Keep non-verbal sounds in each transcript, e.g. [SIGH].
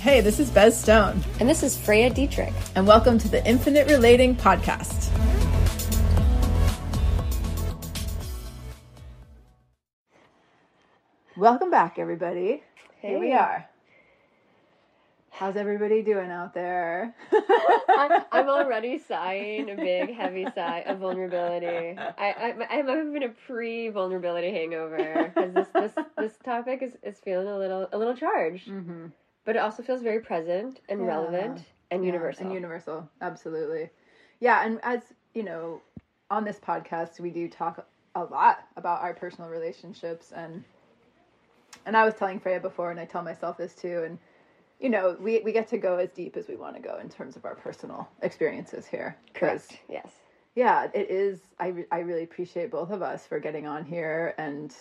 Hey, this is Bez Stone. And this is Freya Dietrich. And welcome to the Infinite Relating Podcast. Welcome back, everybody. Hey. Here we are. How's everybody doing out there? I'm, I'm, [LAUGHS] already sighing a big, heavy sigh of vulnerability. I, I, I'm having a pre-vulnerability hangover because this, this this topic is, is feeling a little a little charged, mm-hmm. But it also feels very present and yeah. relevant and yeah, universal. And universal, absolutely. Yeah, and as you know, on this podcast, we do talk a lot about our personal relationships and and I was telling Freya before, and I tell myself this too, and you know, we, we get to go as deep as we want to go in terms of our personal experiences here. Correct. Yes. Yeah, it is. I, re- I really appreciate both of us for getting on here and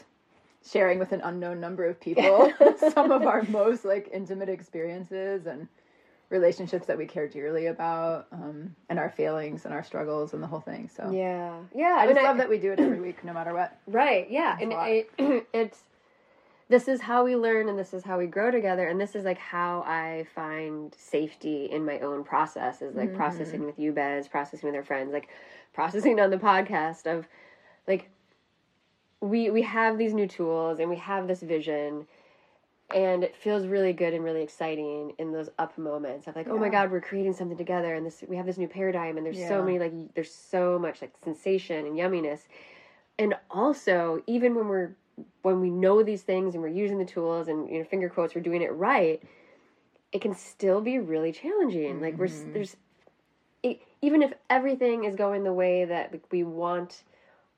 sharing with an unknown number of [LAUGHS] people [LAUGHS] some of our most like intimate experiences and relationships that we care dearly about um, and our failings and our struggles and the whole thing so. Yeah. Yeah i, I just love I, that we do it every week no matter what. [CLEARS THROAT] Right yeah and I, [CLEARS THROAT] it's this is how we learn and this is how we grow together and this is like how i find safety in my own process is like mm-hmm. processing with you bez processing with our friends like processing on the podcast of like we we have these new tools and we have this vision and it feels really good and really exciting in those up moments of like yeah. oh my god we're creating something together and this we have this new paradigm and there's yeah. so many like there's so much like sensation and yumminess and also even when we're when we know these things and we're using the tools and you know finger quotes we're doing it right it can still be really challenging mm-hmm. like we're mm-hmm. there's it, even if everything is going the way that we want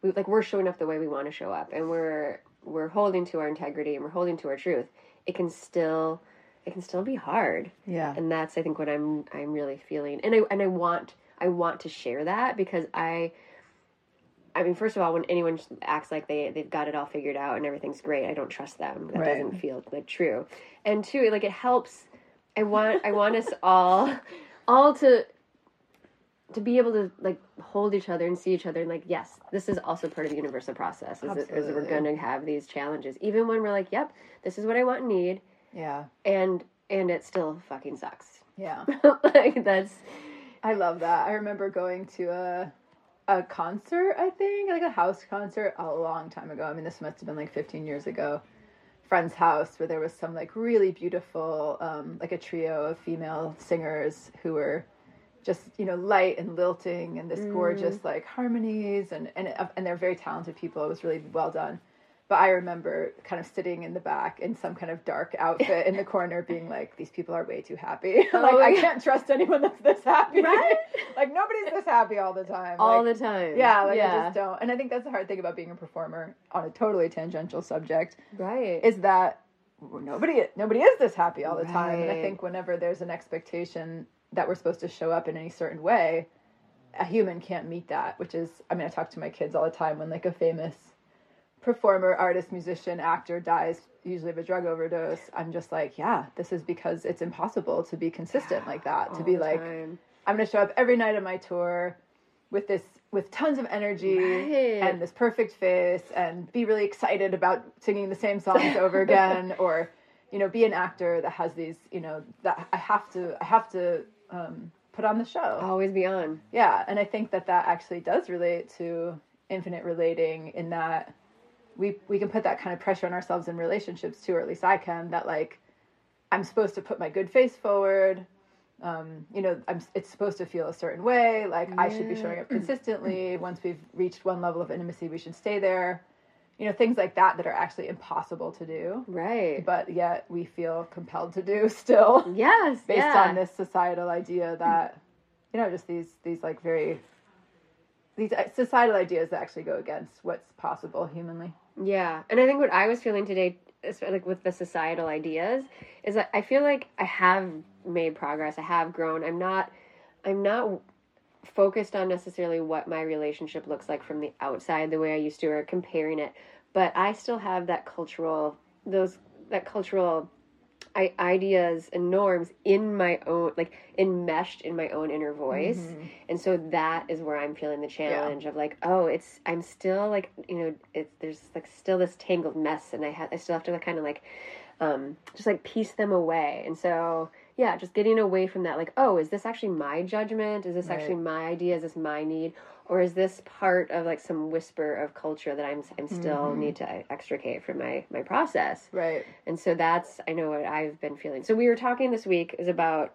we like we're showing up the way we want to show up and we're we're holding to our integrity and we're holding to our truth it can still it can still be hard yeah and that's i think what i'm i'm really feeling and i and i want i want to share that because i I mean, first of all, when anyone acts like they they've got it all figured out and everything's great, I don't trust them. That right. doesn't feel like true. And two, like it helps. I want I want us all all to to be able to like hold each other and see each other and like yes this is also part of the universal process is, is we're going to have these challenges even when we're like yep this is what i want and need. Yeah. And and it still fucking sucks. Yeah. [LAUGHS] Like that's i love that. I remember going to a a concert, I think, like a house concert a long time ago. I mean, this must have been like 15 years ago. Friend's house where there was some like really beautiful, um, like a trio of female singers who were just you know light and lilting and this mm. gorgeous like harmonies and and and they're very talented people. It was really well done. But I remember kind of sitting in the back in some kind of dark outfit in the [LAUGHS] corner, being like, "These people are way too happy. [LAUGHS] Oh, like I can't trust anyone that's this happy. Right? [LAUGHS] like nobody's this happy all the time. All like, the time. Yeah. Like yeah. I just don't. And I think that's the hard thing about being a performer on a totally tangential subject. Right. Is that nobody nobody is this happy all the right. time. And I think whenever there's an expectation that we're supposed to show up in any certain way, a human can't meet that. Which is, I mean, I talk to my kids all the time when like a famous performer, artist, musician, actor dies usually of a drug overdose, I'm just like, yeah, this is because it's impossible to be consistent like that. To be like, time. I'm going to show up every night of my tour with this with tons of energy right. and this perfect face and be really excited about singing the same songs over [LAUGHS] again or you know be an actor that has these you know that I have to I have to um, put on the show always be on yeah and I think that that actually does relate to infinite relating in that we we can put that kind of pressure on ourselves in relationships too, or at least I can. That like I'm supposed to put my good face forward. Um, you know, I'm, it's supposed to feel a certain way. Like yeah. I should be showing up [CLEARS THROAT] consistently. Once we've reached one level of intimacy, we should stay there. You know, things like that that are actually impossible to do. Right. But yet we feel compelled to do [LAUGHS] still. Yes. Based yeah. on this societal idea that, you know, just these these like very these uh, societal ideas that actually go against what's possible humanly. Yeah, and I think what I was feeling today, like with the societal ideas, is that I feel like I have made progress. I have grown. I'm not. I'm not focused on necessarily what my relationship looks like from the outside the way I used to or comparing it but I still have that cultural those that cultural I, ideas and norms in my own like enmeshed in my own inner voice mm-hmm. and so that is where i'm feeling the challenge yeah. of like oh it's i'm still like you know it's there's like still this tangled mess and i have i still have to kind of like um, just like piece them away. And so, yeah, just getting away from that, like, oh, is this actually my judgment? Is this Right. actually my idea? Is this my need? Or is this part of like some whisper of culture that I'm I'm still mm-hmm. need to extricate from my my process? Right. And so that's I know what I've been feeling. So we were talking this week is about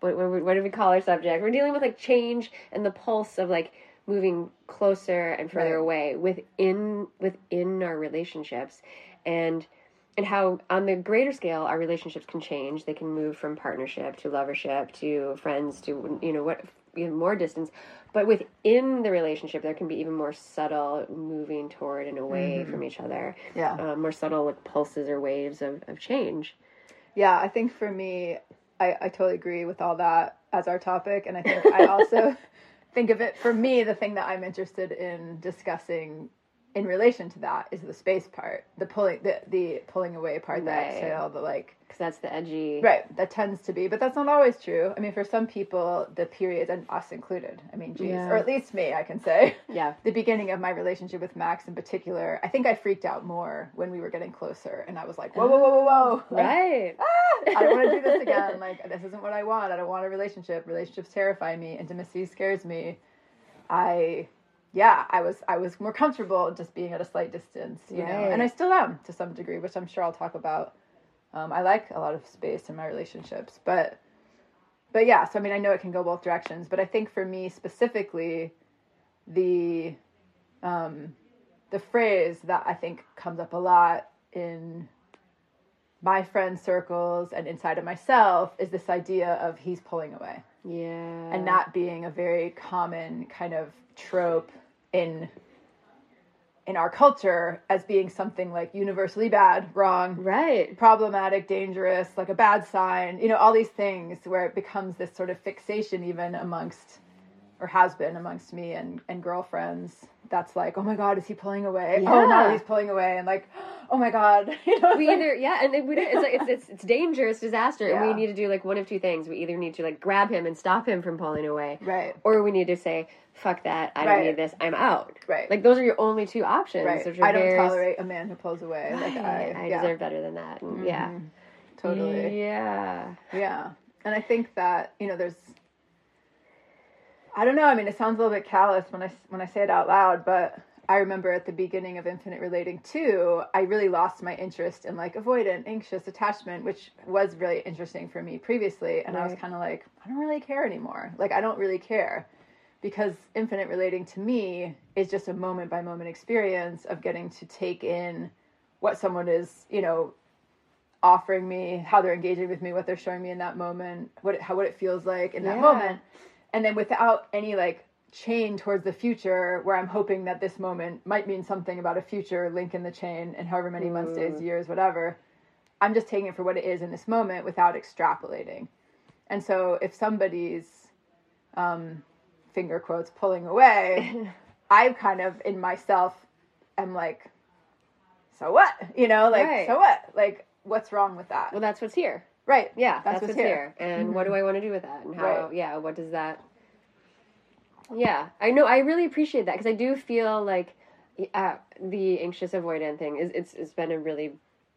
what what, what did we call our subject? We're dealing with like change and the pulse of like moving closer and further Right. away within within our relationships and and how on the greater scale our relationships can change they can move from partnership to lovership to friends to you know what even more distance but within the relationship there can be even more subtle moving toward and away from each other Yeah. uh, more subtle like pulses or waves of, of change Yeah, I think for me, I, I totally agree with all that as our topic. And I think I also [LAUGHS] think of it for me, the thing that I'm interested in discussing in relation to that is the space part, the pulling, the, the pulling away part, the Right. exhale, the like, because that's the edgy right, that tends to be, but that's not always true. I mean, for some people, the periods, and us included, I mean, geez, Yeah. or at least me, I can say. [LAUGHS] yeah the beginning of my relationship with Max in particular, I think I freaked out more when we were getting closer, and I was like, "Whoa, whoa, whoa, whoa, whoa!" [LAUGHS] Like, right "Ah, I don't want to do this again. Like, this isn't what I want. I don't want a relationship. Relationships terrify me. Intimacy scares me. I, yeah, I was, I was more comfortable just being at a slight distance, you know, and I still am to some degree, which I'm sure I'll talk about. Um, I like a lot of space in my relationships, but, but yeah. So I mean, I know it can go both directions, but I think for me specifically, the, um, the phrase that I think comes up a lot in my friend circles and inside of myself is this idea of he's pulling away yeah and that being a very common kind of trope in in our culture as being something like universally bad wrong right. problematic dangerous like a bad sign you know all these things where it becomes this sort of fixation even amongst or has been amongst me and and girlfriends that's like oh my god is he pulling away? Oh no he's pulling away and like oh my god [LAUGHS] you know? We like- either yeah and it, we, it's like it's, it's it's danger it's disaster and we need to do like one of two things. We either need to like grab him and stop him from pulling away right. or we need to say fuck that i don't need this i'm out. Right. like those are your only two options right. i don't tolerate a man who pulls away like i, I yeah. deserve better than that and yeah. Mm-hmm. Totally. Yeah. Yeah. And I think that, you know, there's I don't know, I mean it sounds a little bit callous when I when I say it out loud, but I remember at the beginning of Infinite Relating too, I really lost my interest in like avoidant, anxious attachment, which was really interesting for me previously, and I was kind of like I don't really care anymore. Like I don't really care because infinite relating to me is just a moment by moment experience of getting to take in what someone is, you know, offering me, how they're engaging with me, what they're showing me in that moment, what it, how what it feels like in that Yeah. moment, and then without any like chain towards the future, where I'm hoping that this moment might mean something about a future link in the chain, and however many months, days, years, whatever. I'm just taking it for what it is in this moment without extrapolating. And so if somebody's um, finger quotes pulling away, [LAUGHS] I kind of in myself am like, so what? You know, like Right. so what? Like what's wrong with that? well that's what's here right. yeah that's, That's what's what's here, here. and what do i want to do with that and how Right. yeah what does that yeah i know i really appreciate that because i do feel like uh, the anxious avoidant thing is it's, it's been a really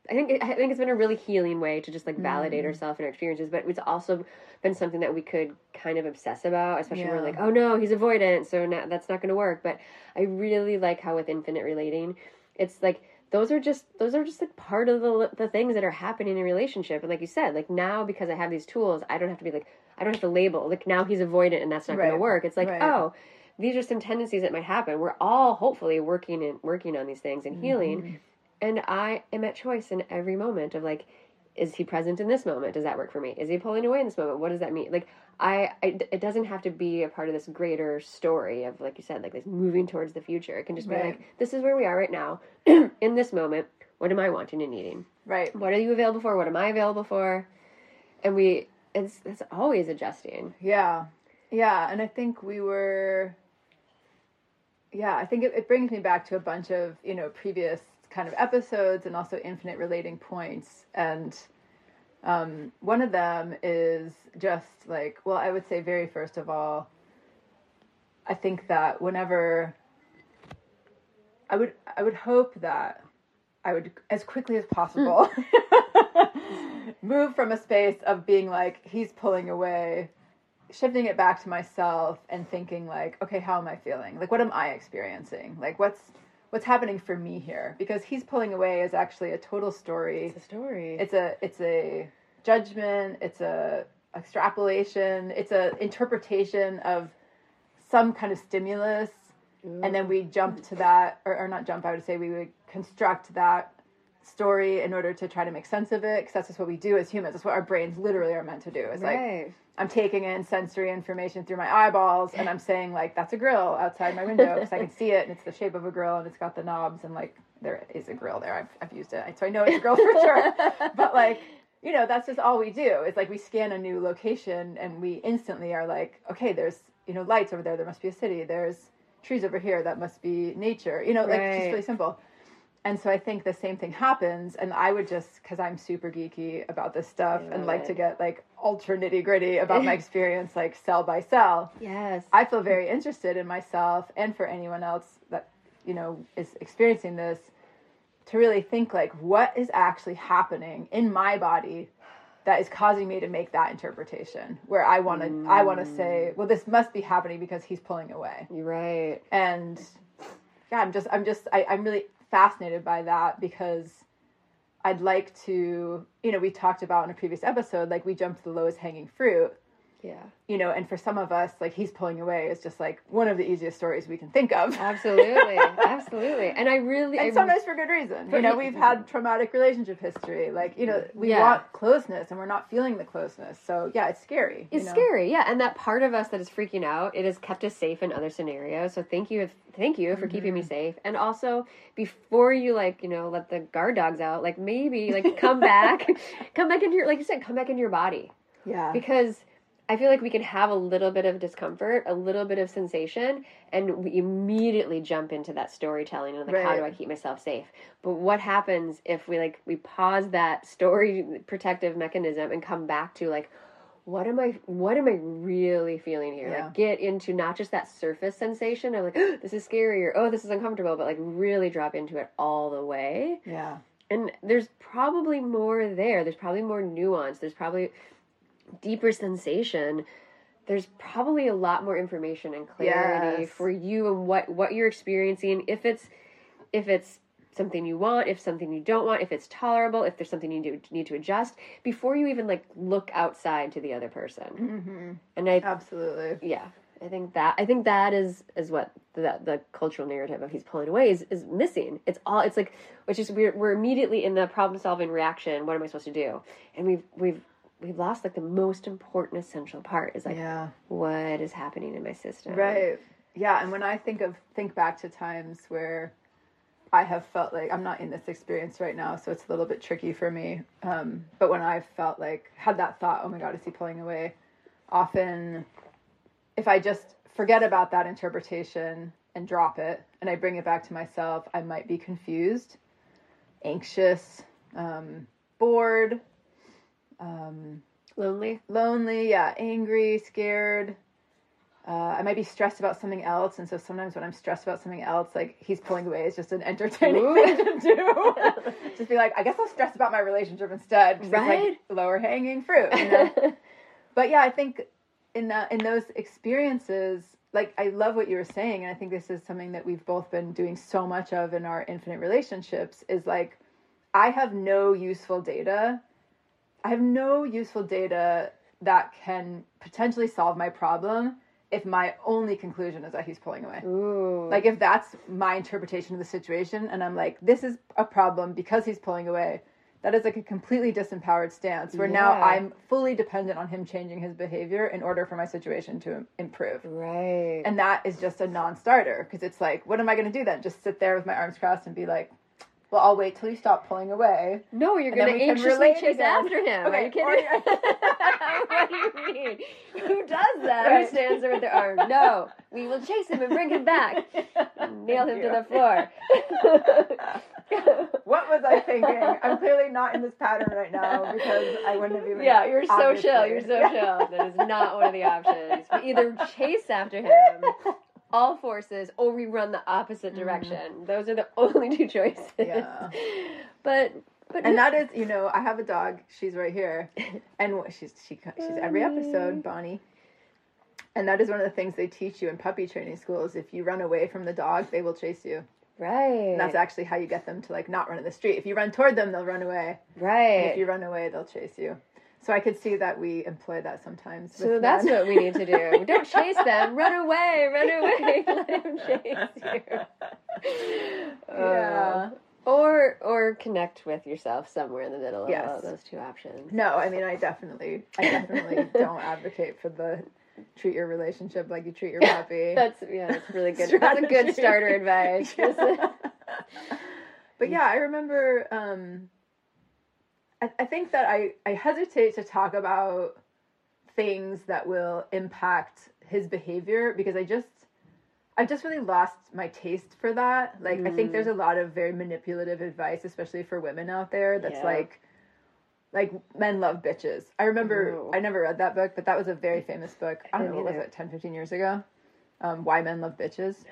I think I think it's been a really healing way to just like validate Mm. ourselves and our experiences, but it's also been something that we could kind of obsess about, especially when we're like, oh no, he's avoidant, so now that's not going to work. But I really like how with infinite relating, it's like those are just those are just like part of the the things that are happening in a relationship. And like you said, like now because I have these tools, I don't have to be like I don't have to label like now he's avoidant and that's not going to work. It's like Right. oh. These are some tendencies that might happen. We're all hopefully working and working on these things and healing Mm-hmm. and I am at choice in every moment of like, is he present in this moment? Does that work for me? Is he pulling away in this moment? What does that mean? Like, I, I it doesn't have to be a part of this greater story of like you said, like this moving towards the future. It can just be Right. like, this is where we are right now, [CLEARS THROAT] in this moment. What am I wanting and needing? Right. What are you available for? What am I available for? And we, it's it's always adjusting. Yeah. Yeah. And I think we were, yeah, I think it, it brings me back to a bunch of, you know, previous kind of episodes and also infinite relating points. And um, one of them is just like, well, I would say, very first of all, I think that whenever I would, I would hope that I would as quickly as possible [LAUGHS] move from a space of being like he's pulling away shifting it back to myself and thinking like okay how am i feeling? Like what am i experiencing? Like what's what's happening for me here? Because he's pulling away is actually a total story. It's a story. it's a it's a judgment. It's a extrapolation. It's a interpretation of some kind of stimulus. And then we jump to that or, or not jump i would say we would construct that story in order to try to make sense of it because that's just what we do as humans. That's what our brains literally are meant to do. It's like i'm taking in sensory information through my eyeballs and i'm saying like that's a grill outside my window because i can see it and it's the shape of a grill and it's got the knobs and like there is a grill there. I've, I've used it. So i know it's a grill for sure. [LAUGHS] But like you know that's just all we do. It's like we scan a new location and we instantly are like okay there's you know lights over there. There must be a city. There's trees over here. That must be nature. You know like it's just really simple and so i think the same thing happens and i would just because i'm super geeky about this stuff and like to get like ultra nitty gritty about my [LAUGHS] experience like cell by cell Yes. I feel very interested in myself and for anyone else that you know is experiencing this to really think like what is actually happening in my body that is causing me to make that interpretation where I want to I want to say mm. well this must be happening because he's pulling away You're right. and yeah I'm just I'm just I, I'm really fascinated by that because I'd like to you know we talked about in a previous episode like we jump to the lowest hanging fruit Yeah. you know, and for some of us, like he's pulling away is just like one of the easiest stories we can think of. [LAUGHS] Absolutely. Absolutely. And I really I And sometimes for good reason. You know, we've had traumatic relationship history. Like, you know, we Yeah. want closeness and we're not feeling the closeness. So yeah, it's scary. you It's know? scary, yeah, and that part of us that is freaking out, it has kept us safe in other scenarios. So thank you, thank you for keeping me Mm-hmm. safe. And also, before you like, you know, let the guard dogs out, like maybe like come [LAUGHS] back, come back into your, like you said, come back into your body Yeah. because I feel like we can have a little bit of discomfort, a little bit of sensation, and we immediately jump into that storytelling and like, how do I keep myself safe? But what happens if we like we pause that story protective mechanism and come back to like, what am I? What am I really feeling here? Yeah. Like, get into not just that surface sensation of like, [GASPS] this is scary or oh, this is uncomfortable, but like really drop into it all the way Yeah. and there's probably more there there's probably more nuance there's probably deeper sensation there's probably a lot more information and clarity Yes. for you and what what you're experiencing. If it's if it's something you want if something you don't want if it's tolerable if there's something you do, need to adjust before you even like look outside to the other person. Hmm and i Absolutely. yeah. I think that i think that is is what the the cultural narrative of he's pulling away is is missing. It's all it's like which is we're, we're immediately in the problem solving reaction. What am i supposed to do? And we've we've we've lost like the most important essential part is like Yeah. what is happening in my system Right. Yeah, and when I think of think back to times where I have felt like I'm not in this experience right now, so it's a little bit tricky for me. Um, but when I felt like had that thought, oh my god, is he pulling away? Often, if I just forget about that interpretation and drop it, and I bring it back to myself, I might be confused, anxious, um, bored, um, lonely lonely, yeah, angry, scared. Uh, I might be stressed about something else, and so sometimes when I'm stressed about something else, like he's pulling away is just an entertaining Ooh. thing to do. [LAUGHS] [LAUGHS] just be like, I guess I'll stress about my relationship instead. Right. It's like lower hanging fruit. You know? [LAUGHS] but yeah, I think in that in those experiences, like I love what you were saying, and I think this is something that we've both been doing so much of in our infinite relationships. Is like, I have no useful data. I have no useful data that can potentially solve my problem if my only conclusion is that he's pulling away. Ooh. Like if that's my interpretation of the situation and I'm like, this is a problem because he's pulling away, that is like a completely disempowered stance where now I'm fully dependent on him changing his behavior in order for my situation to improve. right And that is just a non-starter because it's like, what am I going to do then? Just sit there with my arms crossed and be like, well, I'll wait till you stop pulling away. no, you're gonna we can anxiously chase again. after him. Are you kidding? [LAUGHS] [LAUGHS] what do you mean? Who does that? Who stands there with their arm? No, we will chase him and bring him back. [LAUGHS] Nail him to the floor. what was I thinking? I'm clearly not in this pattern right now because I wouldn't have even. yeah, you're so chill. You're so chill. That is not one of the options. We either chase after him all forces or we run the opposite mm-hmm. direction. Those are the [LAUGHS] only two choices. Yeah. but but and that is, you know, I have a dog. She's right here, and she's she she's every episode, Bonnie. And that is one of the things they teach you in puppy training schools. If you run away from the dog, they will chase you. right. And that's actually how you get them to like not run in the street. If you run toward them, they'll run away. And right. if you run away, they'll chase you. So I could see that we employ that sometimes. So that's men. what we need to do. [LAUGHS] Don't chase them. Run away. Run away. [LAUGHS] Let him chase you. [LAUGHS] Yeah. Uh, or or connect with yourself somewhere in the middle of Yes. all those two options. No, I mean I definitely, I definitely don't advocate for the treat your relationship like you treat your puppy. That's yeah, that's really good. That's a good starter advice. but yeah, I remember. Um, I, I think that I I hesitate to talk about things that will impact his behavior because I just I've just really lost my taste for that. Like I think Mm. there's a lot of very manipulative advice, especially for women out there. That's Yeah. like like men love bitches. I remember Ooh. I never read that book, but that was a very famous book. I don't know what was it, 10, 15 years ago. Um, Why Men Love Bitches.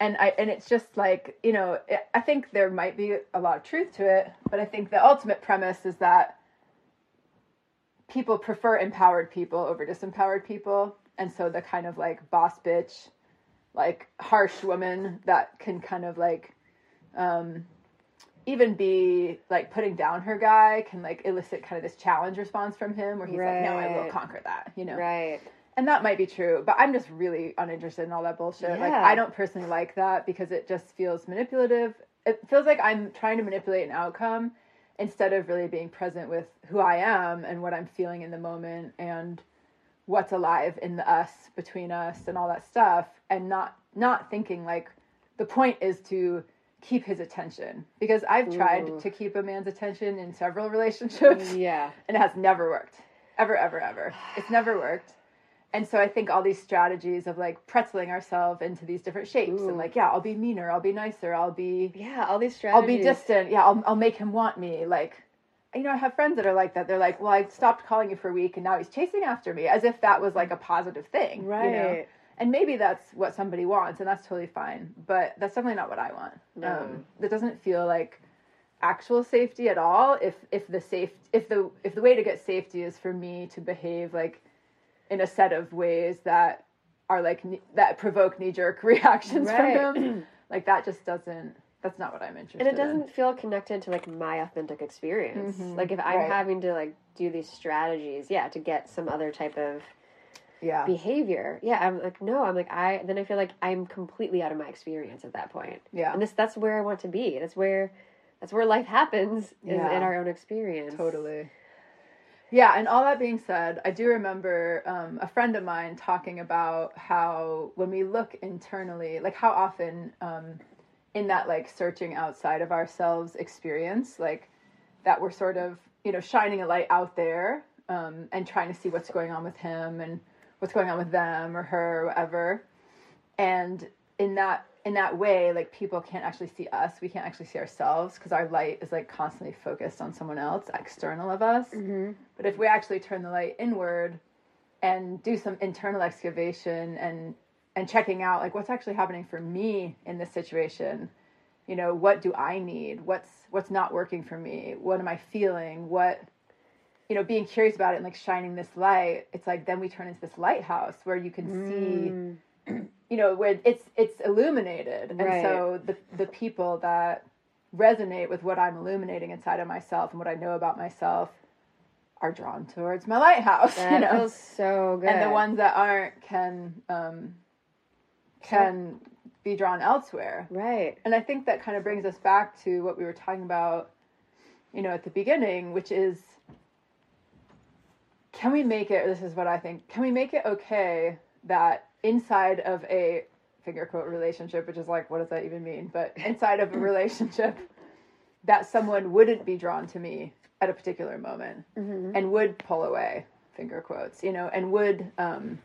And I and it's just like you know I think there might be a lot of truth to it, but I think the ultimate premise is that people prefer empowered people over disempowered people, and so the kind of like boss bitch, like harsh woman that can kind of like, um, even be like putting down her guy can like elicit kind of this challenge response from him where he's like, no, I will conquer that, you know. Right. And that might be true, but I'm just really uninterested in all that bullshit. Like I don't personally like that because it just feels manipulative. It feels like I'm trying to manipulate an outcome instead of really being present with who I am and what I'm feeling in the moment and what's alive in the us between us and all that stuff and not not thinking like the point is to keep his attention because I've tried Ooh. to keep a man's attention in several relationships Yeah. and it has never worked ever ever ever it's never worked and so i think all these strategies of like pretzeling ourselves into these different shapes Ooh. and like yeah i'll be meaner i'll be nicer i'll be Yeah. All these strategies. i'll be distant yeah I'll, I'll make him want me like you know i have friends that are like that they're like well i stopped calling you for a week and now he's chasing after me as if that was like a positive thing Right. you know and maybe that's what somebody wants and that's totally fine but that's definitely not what i want No. um, that doesn't feel like actual safety at all if if the safe if the if the way to get safety is for me to behave like in a set of ways that are like that provoke knee jerk [LAUGHS] reactions Right. from [CLEARS THROAT] him like that just doesn't that's not what i'm interested in. and it doesn't feel connected to like my authentic experience. Mhm. Like if I'm Right. having to like do these strategies, yeah, to get some other type of yeah behavior. Yeah, I'm like no, I'm like I then I feel like I'm completely out of my experience at that point. yeah And this that's where I want to be. That's where that's where life happens is Yeah. in our own experience. Totally. Yeah, and all that being said, I do remember um, a friend of mine talking about how when we look internally, like how often um, in that like searching outside of ourselves experience, like that we're sort of, you know, shining a light out there um, and trying to see what's going on with him and what's going on with them or her or whatever. And in that in that way, like people can't actually see us. We can't actually see ourselves because our light is like constantly focused on someone else, external of us. Mm-hmm. But if we actually turn the light inward and do some internal excavation and and checking out like what's actually happening for me in this situation, you know, what do I need? What's what's not working for me? What am I feeling? What you know, being curious about it and like shining this light, it's like then we turn into this lighthouse where you can see Mm. You know where it's it's illuminated and Right. so the the people that resonate with what i'm illuminating inside of myself and what i know about myself are drawn towards my lighthouse [LAUGHS] That you know feels so good. and the ones that aren't can um can be drawn elsewhere Right. and i think that kind of brings us back to what we were talking about you know at the beginning which is can we make it this is what i think can we make it okay that inside of a finger quote relationship which is like what does that even mean but inside of a [LAUGHS] relationship that someone wouldn't be drawn to me at a particular moment Mm-hmm. and would pull away finger quotes you know and would um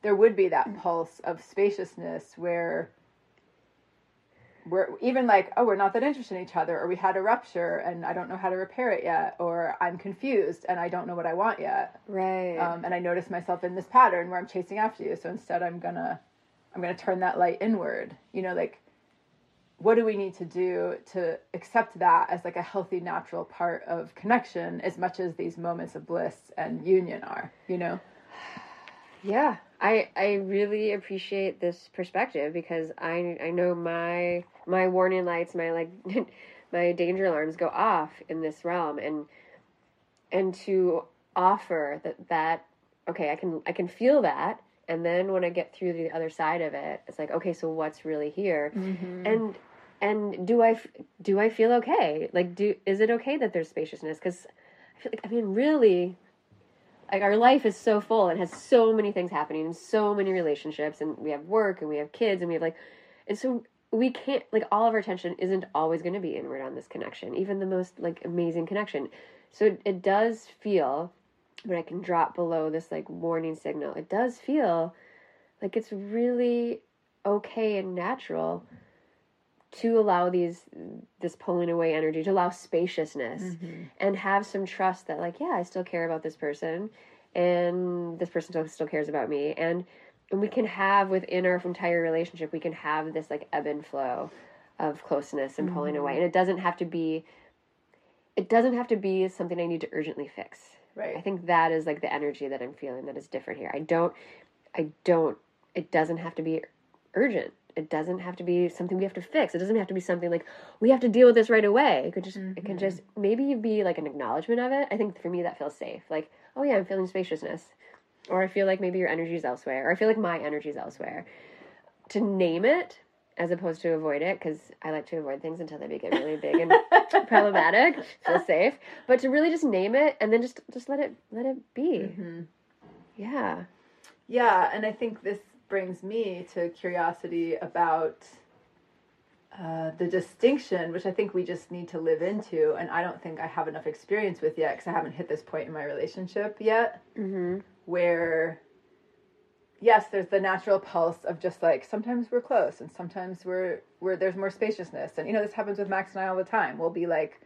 there would be that pulse of spaciousness where we're even like oh we're not that interested in each other or we had a rupture and i don't know how to repair it yet or i'm confused and i don't know what i want yet Right. um, and i notice myself in this pattern where i'm chasing after you so instead i'm gonna I'm going to turn that light inward. You know, like what do we need to do to accept that as like a healthy natural part of connection as much as these moments of bliss and union are, you know? Yeah. I I really appreciate this perspective because I I know my my warning lights, my like [LAUGHS] my danger alarms go off in this realm and and to offer that that okay, I can I can feel that and then when I get through the other side of it, it's like okay, so what's really here? Mm-hmm. And and do I do I feel okay? Like do is it okay that there's spaciousness cuz I feel like I mean really like our life is so full and has so many things happening and so many relationships and we have work and we have kids and we have like and so we can't like all of our attention isn't always going to be inward on this connection even the most like amazing connection. So it, it does feel when i can drop below this like warning signal it does feel like it's really okay and natural to allow these this pulling away energy to allow spaciousness mm-hmm. and have some trust that like yeah i still care about this person and this person still, still cares about me. And and we can have within our entire relationship we can have this like ebb and flow of closeness and pulling mm-hmm. away and it doesn't have to be it doesn't have to be something i need to urgently fix. Right. I think that is like the energy that i'm feeling that is different here. I don't i don't it doesn't have to be urgent it doesn't have to be something we have to fix. It doesn't have to be something like we have to deal with this right away. It could just mm-hmm. it can just maybe be like an acknowledgement of it. I think for me that feels safe. Like, oh yeah, I'm feeling spaciousness. Or I feel like maybe your energy is elsewhere. Or I feel like my energy is elsewhere. To name it as opposed to avoid it because I like to avoid things until they get really big and [LAUGHS] problematic. Feel safe, but to really just name it and then just just let it let it be. Mm-hmm. Yeah, yeah, and I think this brings me to curiosity about uh, the distinction, which I think we just need to live into, and I don't think I have enough experience with yet because I haven't hit this point in my relationship yet, mm-hmm. where yes, there's the natural pulse of just like sometimes we're close and sometimes we're we're there's more spaciousness, and you know this happens with Max and I all the time. We'll be like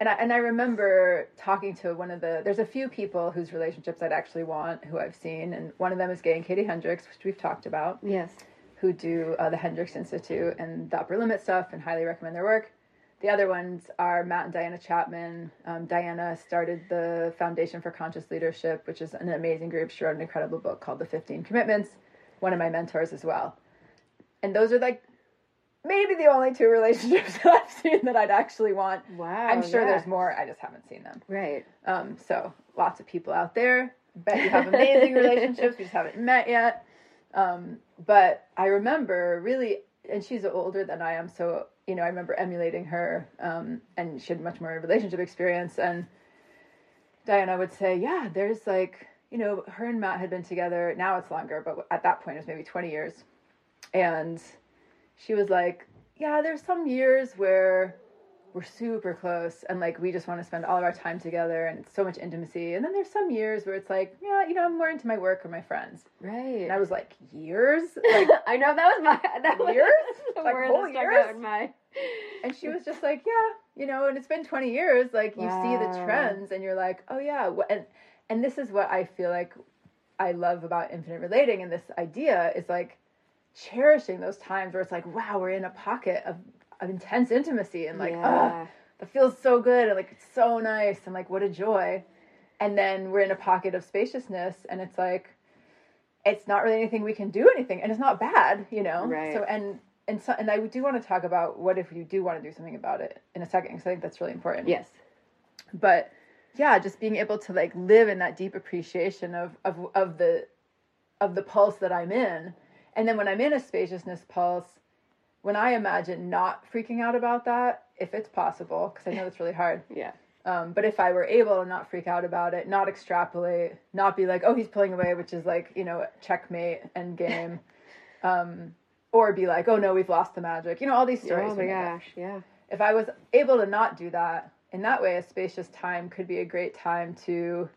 and I, and I remember talking to one of the there's a few people whose relationships I'd actually want who I've seen and one of them is Gay and Katie Hendricks which we've talked about yes. who do uh, the Hendricks Institute and the Upper Limit stuff and highly recommend their work. The other ones are Matt and Diana Chapman. Um, Diana started the Foundation for Conscious Leadership which is an amazing group. She wrote an incredible book called the 15 Commitments one of my mentors as well. And those are like maybe the only two [LAUGHS] relationships that I've seen that I'd actually want. Wow. I'm sure yeah. there's more. I just haven't seen them. Right. Um, so lots of people out there. Bet you have amazing relationships. We just haven't met yet. Um, but I remember really, and she's older than I am, so you know I remember emulating her, um, and she had much more relationship experience. And Diana would say, "Yeah, there's like." You know, her and Matt had been together. Now it's longer, but at that point it was maybe 20 years. And she was like, yeah, there's some years where we're super close and like we just want to spend all of our time together and so much intimacy. And then there's some years where it's like, yeah, you know, I'm more into my work or my friends. Right. And I was like, years? [LAUGHS] Like I know that was my [LAUGHS] that years? [LAUGHS] Was like whole years? My... And she was just like, yeah, you know, and it's been 20 years. Like wow. you see the trends and you're like, oh yeah, and and this is what I feel like I love about infinite relating and this idea is like cherishing those times where it's like, wow, we're in a pocket of, of intense intimacy and like, yeah. oh, that feels so good and like it's so nice and like what a joy. And then we're in a pocket of spaciousness and it's like it's not really anything we can do anything and it's not bad, you know? Right. So and and so and I do want to talk about what if you do want to do something about it in a second because I think that's really important. Yes. But yeah, just being able to like live in that deep appreciation of of of the of the pulse that I'm in and then when I'm in a spaciousness pulse, when I imagine not freaking out about that, if it's possible, because I know it's really hard. [LAUGHS] yeah. Um, but if I were able to not freak out about it, not extrapolate, not be like, oh, he's pulling away, which is like, you know, checkmate end game, [LAUGHS] um, or be like, oh no, we've lost the magic. You know, all these stories. Oh my gosh, yeah. If I was able to not do that, in that way, a spacious time could be a great time to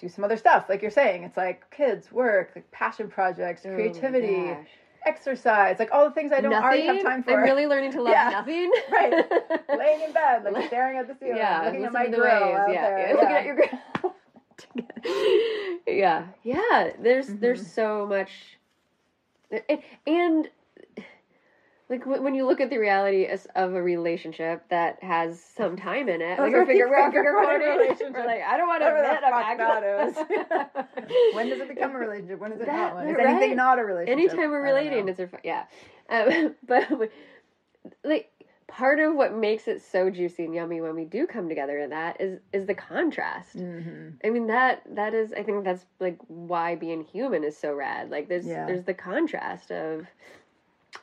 do some other stuff. Like you're saying, it's like kids, work, like passion projects, oh creativity, exercise, like all the things I don't nothing? already have time for. I'm really learning to love yeah. nothing. [LAUGHS] right. [LAUGHS] Laying in bed, like staring at the ceiling, yeah, looking at my grill yeah. Yeah. Looking at your grill. [LAUGHS] yeah. Yeah. There's mm-hmm. there's so much and like when you look at the reality of a relationship that has some time in it, like we're figure we're figure relationship. Like, I don't want to admit I'm actually. [LAUGHS] when does it become a relationship? When is it That- not one? Is right. anything not a relationship? Anytime we're relating, it's a yeah. Um, [LAUGHS] but like part of what makes it so juicy and yummy when we do come together in that is is the contrast. Mhm. I mean that that is I think that's like why being human is so rad. Like there's Yeah. there's the contrast of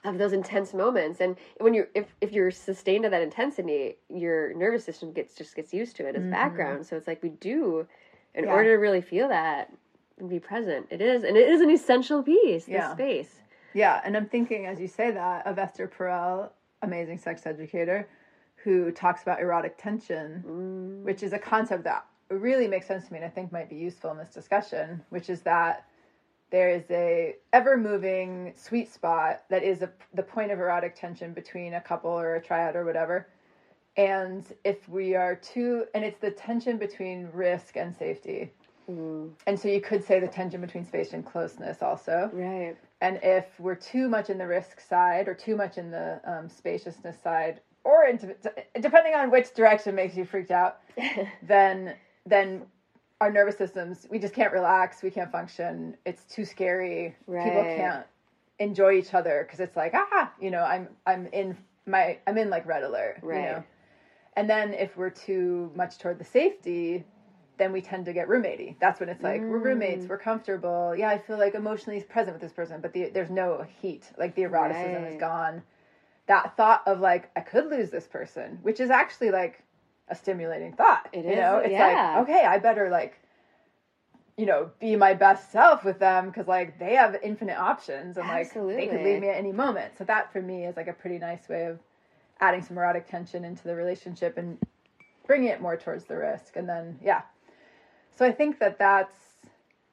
of those intense moments and when you're if, if you're sustained at that intensity your nervous system gets just gets used to it as Mhm. background so it's like we do in Yeah. order to really feel that and be present it is and it is an essential piece Yeah. space Yeah, and I'm thinking as you say that of Esther Perel, amazing sex educator, who talks about erotic tension, Mm. which is a concept that really makes sense to me and I think might be useful in this discussion, which is that there is a ever moving sweet spot that is a, the point of erotic tension between a couple or a triad or whatever. And if we are too, and it's the tension between risk and safety. Mm. And so you could say the tension between space and closeness also. right And if we're too much in the risk side or too much in the um, spaciousness side, or into, depending on which direction makes you freaked out, [LAUGHS] then then our nervous systems we just can't relax, we can't function. It's too scary. People can't enjoy each other because it's like ah, you know, I'm I'm in my I'm in like red alert, you Right. know. And then if we're too much toward the safety, then we tend to get roommatey. That's when it's like we're roommates, we're comfortable. Yeah, I feel like emotionally present with this person, but the, there's no heat. Like the eroticism is gone. That thought of like I could lose this person, which is actually like a stimulating thought. It you is, know, it's yeah. like okay, I better like you know be my best self with them because like they have infinite options and like they could leave me at any moment. So that for me is like a pretty nice way of adding some erotic tension into the relationship and bringing it more towards the risk. And then yeah, so I think that that's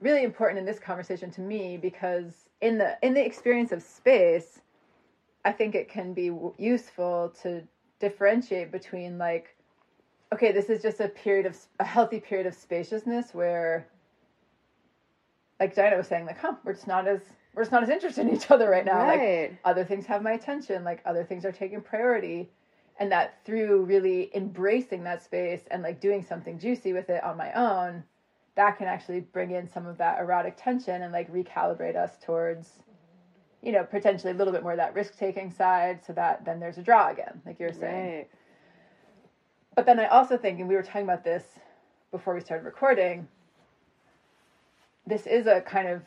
really important in this conversation to me because in the in the experience of space, I think it can be w- useful to differentiate between like okay, this is just a period of a healthy period of spaciousness where like Diana was saying like, huh, we're just not as we're just not as interested in each other right now. Like other things have my attention. Like other things are taking priority. And that through really embracing that space and like doing something juicy with it on my own that can actually bring in some of that erotic tension and like recalibrate us towards you know potentially a little bit more of that risk taking side so that then there's a draw again like you're saying. Right but then i also think and we were talking about this before we started recording this is a kind of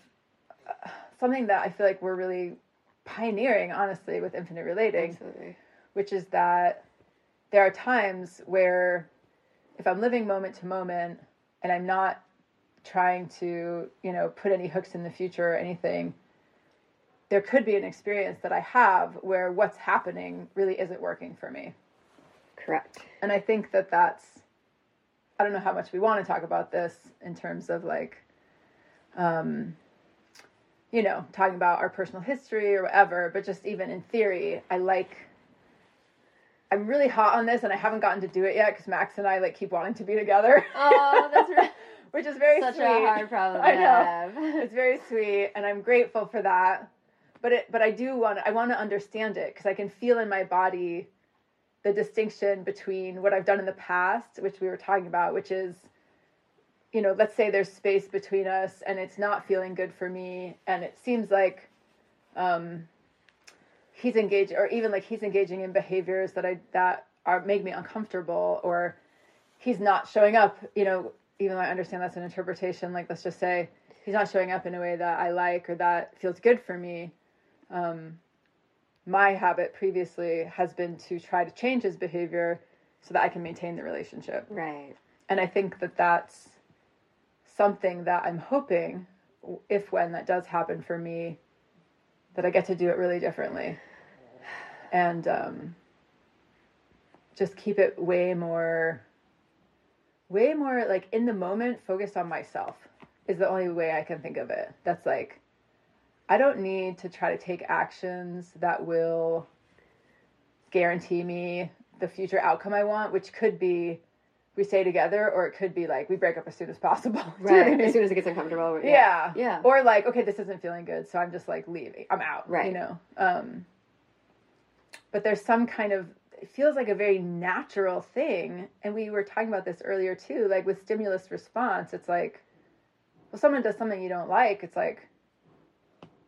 uh, something that i feel like we're really pioneering honestly with infinite relating absolutely which is that there are times where if I'm living moment to moment and I'm not trying to, you know, put any hooks in the future or anything, there could be an experience that I have where what's happening really isn't working for me. Correct And I think that that's, I don't know how much we want to talk about this in terms of like, um, you know, talking about our personal history or whatever, but just even in theory, I like, I'm really hot on this and I haven't gotten to do it yet because Max and I like keep wanting to be together. oh that's [LAUGHS] right Which is very such sweet. a hard problem [LAUGHS] I know. [LAUGHS] It's very sweet and I'm grateful for that. But it but I do want I want to understand it because I can feel in my body the distinction between what I've done in the past, which we were talking about, which is you know, let's say there's space between us and it's not feeling good for me and it seems like um he's engaged or even like he's engaging in behaviors that I that are make me uncomfortable or he's not showing up, you know, even though I understand that's an interpretation, like let's just say he's not showing up in a way that I like or that feels good for me. Um, my habit previously has been to try to change his behavior so that I can maintain the relationship. right And I think that that's something that I'm hoping, if when that does happen for me, that I get to do it really differently. And um, just keep it way more, way more like in the moment, focused on myself is the only way I can think of it. That's like, I don't need to try to take actions that will guarantee me the future outcome I want, which could be we stay together, or it could be like we break up as soon as possible. [LAUGHS] right. As soon as it gets uncomfortable. Yeah. yeah. Yeah. Or like, okay, this isn't feeling good, so I'm just like leaving. I'm out. Right. You know. Um. But there's some kind of it feels like a very natural thing, and we were talking about this earlier too. Like with stimulus response, it's like, well, someone does something you don't like. It's like,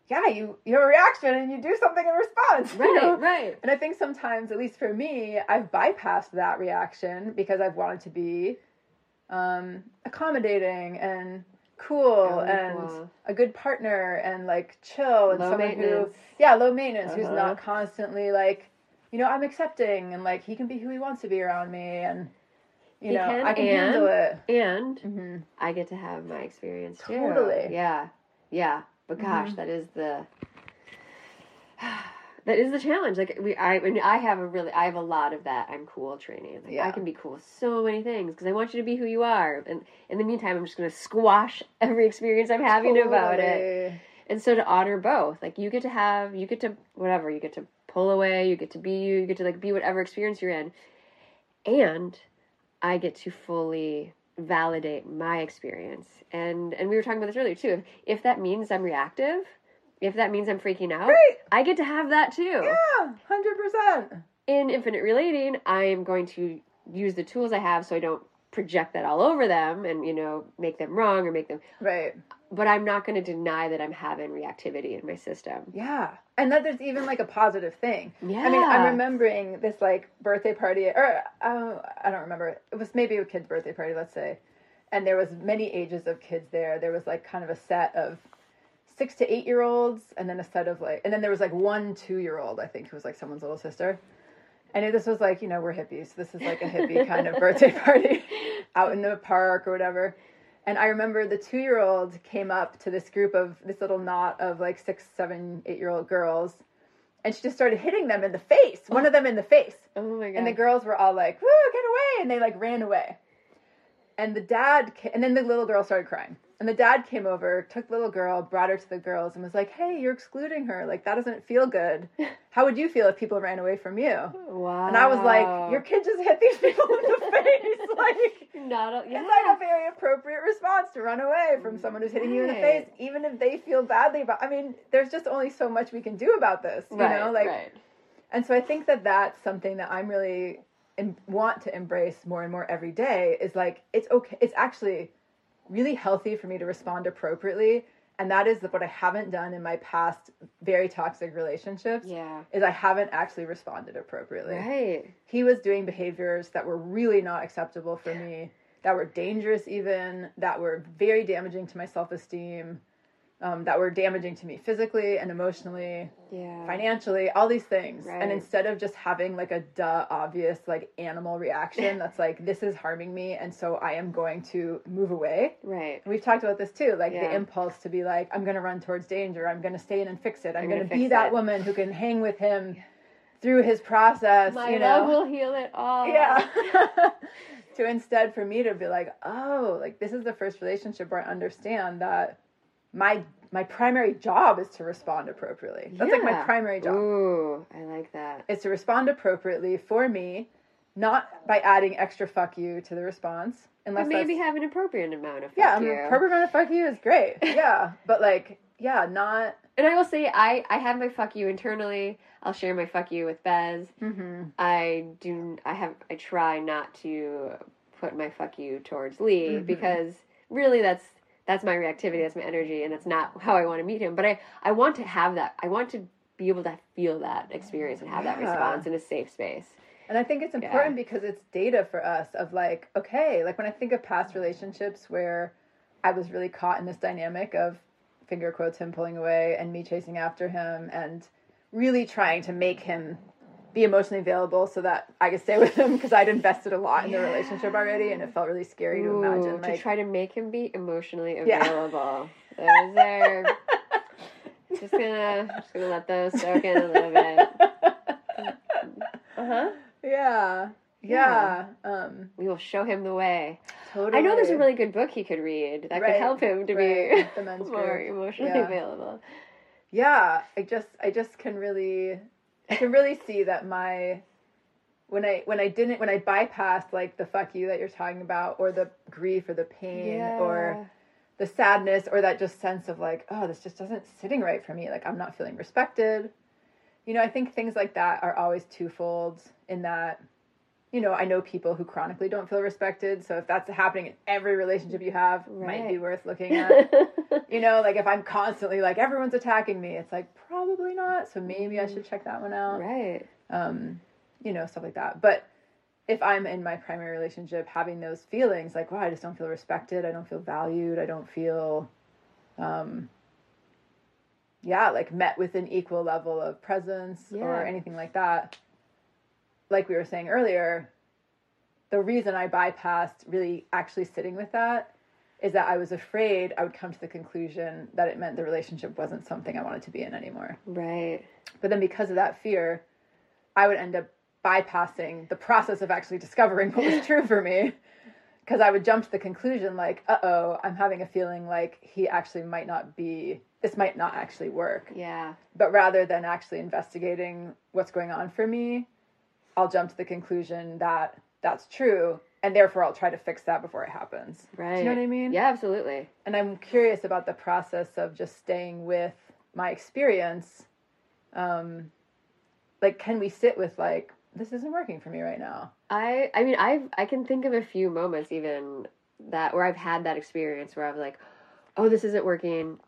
yeah, you you have a reaction and you do something in response. [LAUGHS] Right. you know? Right. And I think sometimes, at least for me, I've bypassed that reaction because I've wanted to be um, accommodating and cool Oh, and cool. a good partner and like chill and Low someone maintenance. who, yeah, low maintenance, who's Uh-huh. not constantly like, you know, I'm accepting and like he can be who he wants to be around me and, you He know, can, I can and- handle it. And hmm I get to have my experience too. Totally. Yeah. Yeah. But gosh, Mhm. that is the [SIGHS] that is the challenge. Like we, I, and I have a really, I have a lot of that. I'm cool training. Like Yeah. I can be cool with so many things because I want you to be who you are. And in the meantime, I'm just going to squash every experience I'm having about it. And so to honor both, like you get to have, you get to whatever, you get to pull away, you get to be you, you get to like be whatever experience you're in, and I get to fully validate my experience. And and we were talking about this earlier too. If, if that means I'm reactive, if that means I'm freaking out, Right. I get to have that too. Yeah, hundred percent. In infinite relating, I am going to use the tools I have so I don't project that all over them and you know make them wrong or make them Right. but I'm not going to deny that I'm having reactivity in my system. Yeah. And that there's even like a positive thing. Yeah. I mean, I'm remembering this like birthday party, or uh, I don't remember. It was maybe a kid's birthday party, let's say. And there was many ages of kids there. There was like kind of a set of six to eight year olds, and then a set of like, and then there was like one two year old, I think, who was like someone's little sister. And this was like, you know, we're hippies. This is like a hippie kind of birthday [LAUGHS] party [LAUGHS] out in the park or whatever. And I remember the two year old came up to this group of this little knot of like six, seven, eight year old girls. And she just started hitting them in the face, one of them in the face. Oh, oh my god. And the girls were all like, woo, get away. And they like ran away. And the dad, and then the little girl started crying. And the dad came over, took the little girl, brought her to the girls, and was like, hey, you're excluding her. Like, that doesn't feel good. [LAUGHS] How would you feel if people ran away from you? wow. And I was like, your kid just hit these people in the [LAUGHS] face. Like, not a, yeah. it's like a very appropriate response to run away from someone who's hitting you in the face, even if they feel badly about. I mean, there's just only so much we can do about this, you right, know. Like, right. and so I think that that's something that I'm really em- want to embrace more and more every day. Is like it's okay. It's actually really healthy for me to respond appropriately, and that is what I haven't done in my past very toxic relationships. Yeah. Is I haven't actually responded appropriately Right. he was doing behaviors that were really not acceptable for me that were dangerous even that were very damaging to my self-esteem um, that were damaging to me physically and emotionally Yeah. financially all these things Right. and instead of just having like a duh obvious like animal reaction [LAUGHS] that's like this is harming me and so i am going to move away Right. and we've talked about this too like the impulse to be like i'm going to run towards danger i'm going to stay in and fix it i'm, I'm going gonna be that it. woman who can hang with him through his process My you know love will heal it all. yeah. [LAUGHS] [LAUGHS] to instead for me to be like, oh, like this is the first relationship where I understand that my my primary job is to respond appropriately. That's like my primary job. Ooh, I like that. It's to respond appropriately for me, not by adding extra fuck you to the response. Unless But maybe have an appropriate amount of fuck you. yeah, you. appropriate amount of fuck you is great. [LAUGHS] Yeah, but like, yeah, not. And I will say, I I have my fuck you internally. I'll share my fuck you with Bez. Mm-hmm. I do. I have. I try not to put my fuck you towards Lee Mhm. because really, that's that's my reactivity. That's my energy, and that's not how I want to meet him. But I I want to have that. I want to be able to feel that experience and have that response in a safe space. And I think it's important because it's data for us of like, okay, like when I think of past relationships where I was really caught in this dynamic of finger quotes him pulling away and me chasing after him and really trying to make him be emotionally available so that I could stay [LAUGHS] with him because I'd invested a lot in the relationship already and it felt really scary to Ooh, imagine to like try to make him be emotionally Yeah. available. Those are [LAUGHS] just gonna just gonna let those soak in a little bit. Uh huh. yeah. Yeah. Um We will show him the way. totally I know there's a really good book he could read that Right, could help him to right, the be [LAUGHS] men's more group. emotionally Yeah. available. yeah i just i just can really i can really see that my when I when I didn't when I bypassed like the fuck you that you're talking about or the grief or the pain Yeah. or the sadness or that just sense of like oh this just doesn't sitting right for me like I'm not feeling respected. You know, I think things like that are always twofold in that you know, I know people who chronically don't feel respected, so if that's happening in every relationship you have, might be worth looking at. [LAUGHS] you know, like if I'm constantly like everyone's attacking me, it's like probably not, so maybe I should check that one out right. um, you know, stuff like that. But if I'm in my primary relationship having those feelings, like, wow, I just don't feel respected, I don't feel valued, I don't feel, um, yeah, like met with an equal level of presence or anything like that. Like we were saying earlier, the reason I bypassed really actually sitting with that is that I was afraid I would come to the conclusion that it meant the relationship wasn't something I wanted to be in anymore. Right. But then because of that fear, I would end up bypassing the process of actually discovering what was [LAUGHS] true for me. Because I would jump to the conclusion, like, uh oh, I'm having a feeling like he actually might not be, this might not actually work. Yeah. But rather than actually investigating what's going on for me, I'll jump to the conclusion that that's true. And therefore, I'll try to fix that before it happens. Right. Do you know what I mean? Yeah, absolutely. and I'm curious about the process of just staying with my experience. Um, like, can we sit with like this isn't working for me right now? I I mean I've I can think of a few moments even that where I've had that experience where I was like, oh, this isn't working.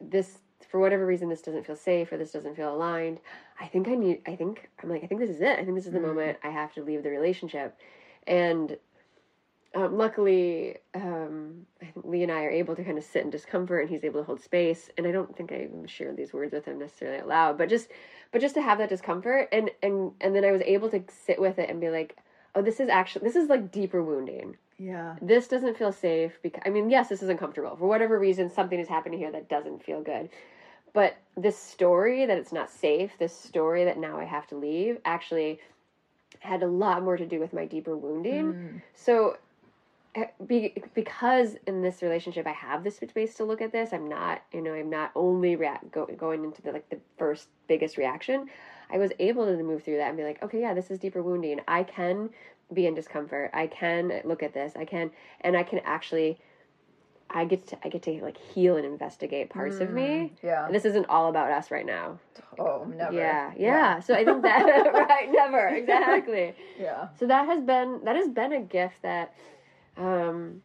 This for whatever reason this doesn't feel safe or this doesn't feel aligned. I think I need I think I'm like I think this is it. I think this is the Mm. moment I have to leave the relationship. And um, luckily, um, I think Lee and I are able to kind of sit in discomfort, and he's able to hold space. And I don't think I even shared these words with him necessarily out loud, but just, but just to have that discomfort, and and and then I was able to sit with it and be like, oh, this is actually this is like deeper wounding. Yeah. This doesn't feel safe because I mean, yes, this is uncomfortable for whatever reason. Something is happening here that doesn't feel good. But this story that it's not safe, this story that now I have to leave, actually had a lot more to do with my deeper wounding. Mm. So, eh, be, because in this relationship I have this space to look at this, I'm not, you know, I'm not only react, go, going into the like the first biggest reaction. I was able to move through that and be like, okay, yeah, this is deeper wounding. I can be in discomfort. I can look at this. I can, and I can actually, I get to, I get to like heal and investigate parts of me. Mm, Yeah. And this isn't all about us right now. Oh, never. Yeah, yeah. So I think that [LAUGHS] right, never exactly. Yeah. So that has been that has been a gift that, um,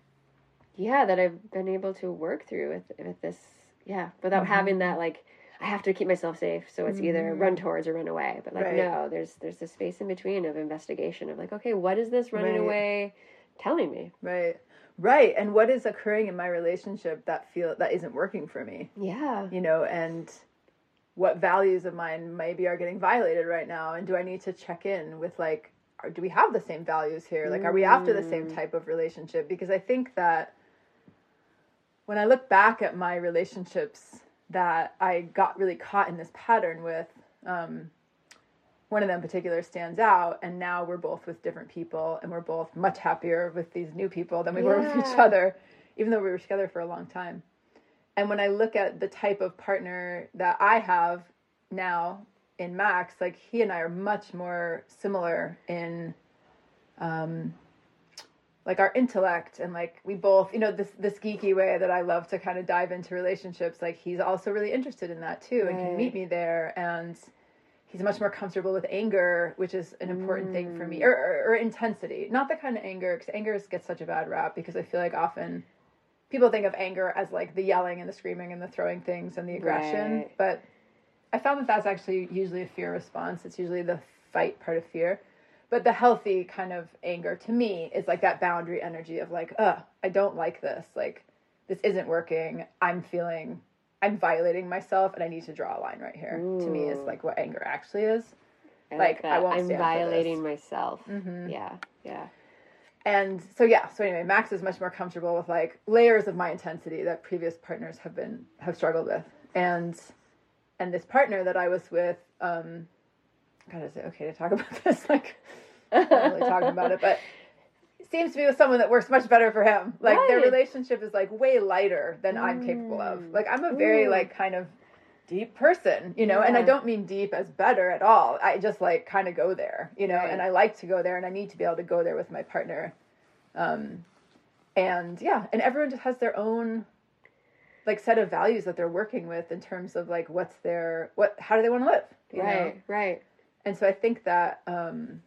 yeah, that I've been able to work through with with this. Yeah, without Mm-hmm. having that like I have to keep myself safe. So it's either run towards or run away. But like Right. no, there's there's this space in between of investigation of like okay, what is this running Right. away telling me? Right. Right. And what is occurring in my relationship that feel that isn't working for me? Yeah. you know, and what values of mine maybe are getting violated right now, and do I need to check in with like, are, do we have the same values here? Like, are we after the same type of relationship? Because I think that when I look back at my relationships that I got really caught in this pattern with, um, one of them in particular stands out, and now we're both with different people, and we're both much happier with these new people than we were with each other, even though we were together for a long time. And when I look at the type of partner that I have now in Max, like he and I are much more similar in um like our intellect and like we both you know this this geeky way that I love to kind of dive into relationships like he's also really interested in that too and can meet me there. And he's much more comfortable with anger which is an important thing for me or, or, or intensity not the kind of anger because anger gets such a bad rap because I feel like often people think of anger as like the yelling and the screaming and the throwing things and the aggression Right. but I found that that's actually usually a fear response. It's usually the fight part of fear. But the healthy kind of anger to me is like that boundary energy of like, uh, I don't like this. Like, this isn't working. I'm feeling, I'm violating myself and I need to draw a line right here. To me, is like what anger actually is. I Like, I that. won't I'm stand for this. violating myself. Mhm. Yeah. Yeah. And so, yeah, so anyway, Max is much more comfortable with like layers of my intensity that previous partners have been, have struggled with. And, and this partner that I was with, um, God, is it okay to talk [LAUGHS] about this? Like, I'm not really talking about it, but seems to be with someone that works much better for him. Like their relationship is like way lighter than I'm capable of. Mm. Like I'm a very Ooh. like kind of deep person, you know, yeah. and I don't mean deep as better at all. I just like kind of go there, you know, right. and I like to go there and I need to be able to go there with my partner. Um, and yeah, and everyone just has their own like set of values that they're working with in terms of like what's their what how do they want to live right know? right and so i think that um